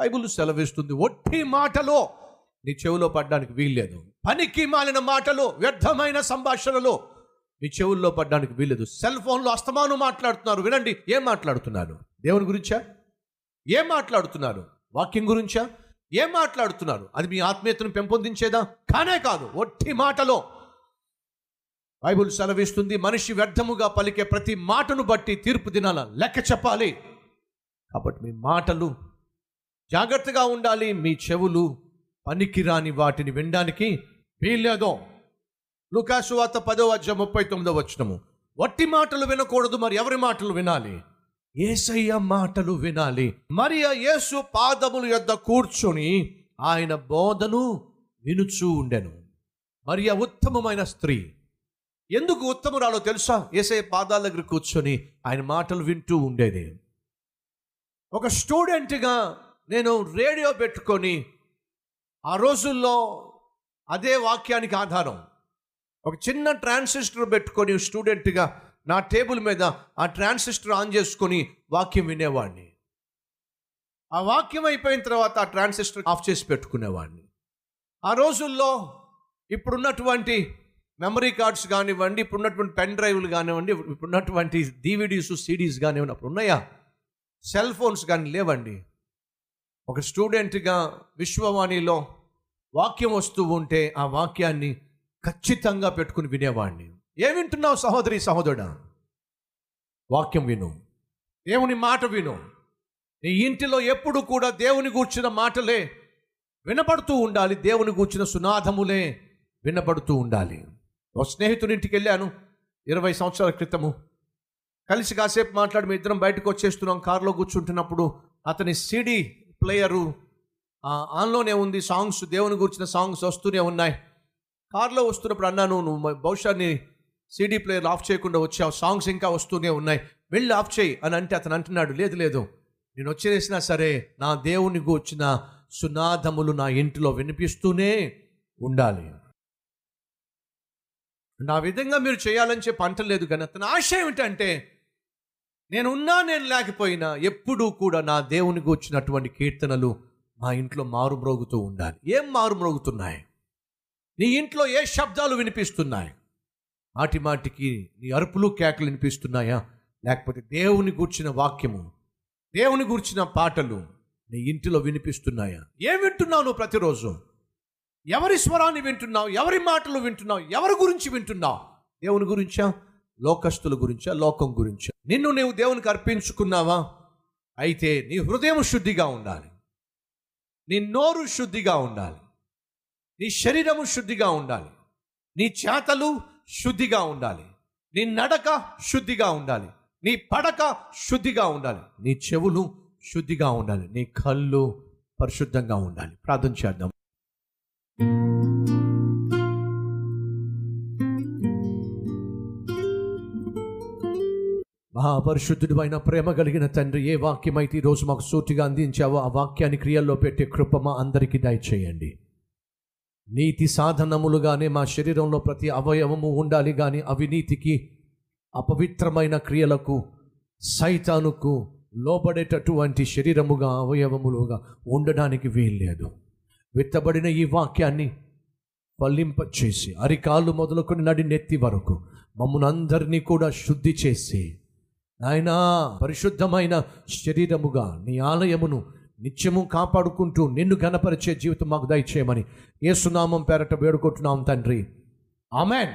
Bible సెలవిస్తుంది ఒట్టి మాటలో. నీ చెవిలో పడ్డానికి వీల్లేదు. పనికి మాలిన మాటలు వ్యర్థమైన సంభాషణలు మీ చెవుల్లో పడ్డానికి వీల్లేదు. సెల్ ఫోన్లో అస్తమానం మాట్లాడుతున్నారు. వినండి ఏం మాట్లాడుతున్నారు? దేవుని గురించా? ఏం మాట్లాడుతున్నారు? వాక్యం గురించా? ఏం మాట్లాడుతున్నారు? అది మీ ఆత్మీయతను పెంపొందించేదా? కానే కాదు ఒట్టి మాటలో. బైబుల్ సెలవిస్తుంది మనిషి వ్యర్థముగా పలికే ప్రతి మాటను బట్టి తీర్పు దినాల లెక్క చెప్పాలి. కాబట్టి మీ మాటలు జాగ్రత్తగా ఉండాలి. మీ చెవులు పనికిరాని వాటిని వినడానికి వీల్లేదో. లుకాసు వార్త పదో అధ్యాయం ముప్పై తొమ్మిదో వచ్చినము వట్టి మాటలు వినకూడదు మరి ఎవరి మాటలు వినాలి? ఏసయ్య మాటలు వినాలి. మరి ఆ యేసు పాదముల యొద్ద కూర్చొని ఆయన బోధను వినుచూ ఉండెను. మరి ఆ ఉత్తమమైన స్త్రీ. ఎందుకు ఉత్తమురాలో తెలుసా? ఏసయ్య పాదాల దగ్గర కూర్చొని ఆయన మాటలు వింటూ ఉండేది. ఒక స్టూడెంట్గా నేను రేడియో పెట్టుకొని ఆ రోజుల్లో అదే వాక్యానికి ఆధారం. ఒక చిన్న ట్రాన్సిస్టర్ పెట్టుకొని స్టూడెంట్గా నా టేబుల్ మీద ఆ ట్రాన్సిస్టర్ ఆన్ చేసుకొని వాక్యం వినేవాడిని. ఆ వాక్యం అయిపోయిన తర్వాత ఆ ట్రాన్సిస్టర్ ఆఫ్ చేసి పెట్టుకునేవాడిని. ఆ రోజుల్లో ఇప్పుడున్నటువంటి మెమరీ కార్డ్స్ కానివ్వండి ఇప్పుడున్నటువంటి పెన్ డ్రైవ్లు కానివ్వండి ఇప్పుడున్నటువంటి డివిడీస్ సిడీస్ కానివ్వండి అప్పుడు ఉన్నాయా సెల్ ఫోన్స్ కానీ లేవండి. ఒక స్టూడెంట్గా విశ్వవాణిలో వాక్యం వస్తూ ఉంటే ఆ వాక్యాన్ని ఖచ్చితంగా పెట్టుకుని వినేవాడిని ఏం వింటున్నావు సహోదరి సహోదరుడా? వాక్యం విను. దేవుని మాట విను. నీ ఇంటిలో ఎప్పుడు కూడా దేవుని గూర్చిన మాటలే వినపడుతూ ఉండాలి. దేవుని గూర్చిన సునాదములే వినపడుతూ ఉండాలి. ఒక స్నేహితుని ఇంటికి వెళ్ళాను ఇరవై సంవత్సరాల క్రితము. కలిసి కాసేపు మాట్లాడి మీ ఇద్దరం బయటకు వచ్చేస్తున్నాం. కారులో కూర్చుంటున్నప్పుడు అతని సిడి ప్లేయరు. ఆన్లోనే ఉంది సాంగ్స్ దేవుని గురించిన సాంగ్స్ వస్తూనే ఉన్నాయి. కార్లో వస్తున్నప్పుడు అన్నాను నువ్వు బహుశా నీ సీడీ ప్లేయర్ ఆఫ్ చేయకుండా వచ్చావు సాంగ్స్ ఇంకా వస్తూనే ఉన్నాయి. వెళ్ళి ఆఫ్ చేయి అని అంటే అతను అంటున్నాడు లేదు లేదు. నేను వచ్చేసినా సరే నా దేవుని గూర్చిన సునాదములు నా ఇంటిలో వినిపిస్తూనే ఉండాలి. నా విధంగా మీరు చేయాలని చెప్పి అంటలేదు కానీ అతని ఆశయం ఏంటంటే నేను ఉన్నా నేను లేకపోయినా ఎప్పుడూ కూడా నా దేవుని గూర్చినటువంటి కీర్తనలు మా ఇంట్లో మారుమ్రోగుతూ ఉండాలి. ఏం మారుమ్రోగుతున్నాయి? నీ ఇంట్లో ఏ శబ్దాలు వినిపిస్తున్నాయి? మాటి మాటికి నీ అరుపులు కేకలు వినిపిస్తున్నాయా? లేకపోతే దేవుని గూర్చిన వాక్యము దేవుని గూర్చిన పాటలు నీ ఇంటిలో వినిపిస్తున్నాయా? ఏం వింటున్నావు నువ్వు ప్రతిరోజు? ఎవరి స్వరాన్ని వింటున్నావు? ఎవరి మాటలు వింటున్నావు? ఎవరి గురించి వింటున్నావు? దేవుని గురించా? లోకస్తుల గురించా లోకం గురించా? నిన్ను నీవు దేవునికి అర్పించుకున్నావా? అయితే నీ హృదయం శుద్ధిగా ఉండాలి. నీ నోరు శుద్ధిగా ఉండాలి. నీ శరీరము శుద్ధిగా ఉండాలి. నీ చేతలు శుద్ధిగా ఉండాలి. నీ నడక శుద్ధిగా ఉండాలి. నీ పడక శుద్ధిగా ఉండాలి. నీ చెవులు శుద్ధిగా ఉండాలి. నీ కళ్ళు పరిశుద్ధంగా ఉండాలి. ప్రార్థన చేద్దాం. ఆ పరిశుద్ధుడు అయిన ప్రేమ కలిగిన తండ్రి ఏ వాక్యమైతే ఈరోజు మాకు సూటిగా అందించావో ఆ వాక్యాన్ని క్రియల్లో పెట్టే కృప మా అందరికీ దయచేయండి. నీతి సాధనములుగానే మా శరీరంలో ప్రతి అవయవము ఉండాలి కానీ అవినీతికి అపవిత్రమైన క్రియలకు సైతానుకు లోబడేటటువంటి శరీరముగా అవయవములుగా ఉండడానికి వీల్లేదు. విత్తబడిన ఈ వాక్యాన్ని ఫలింపచేసి అరికాళ్ళు మొదలుకొని నడి నెత్తి వరకు మమ్మల్ని అందరినీ కూడా శుద్ధి చేసి నాయనా పరిశుద్ధమైన శరీరముగా నీ ఆలయమును నిత్యము కాపాడుకుంటూ నిన్ను గణపరిచే జీవితం మాకు దయచేయమని ఏసునామం పేరట వేడుకుంటున్నాం తండ్రి. ఆమెన్.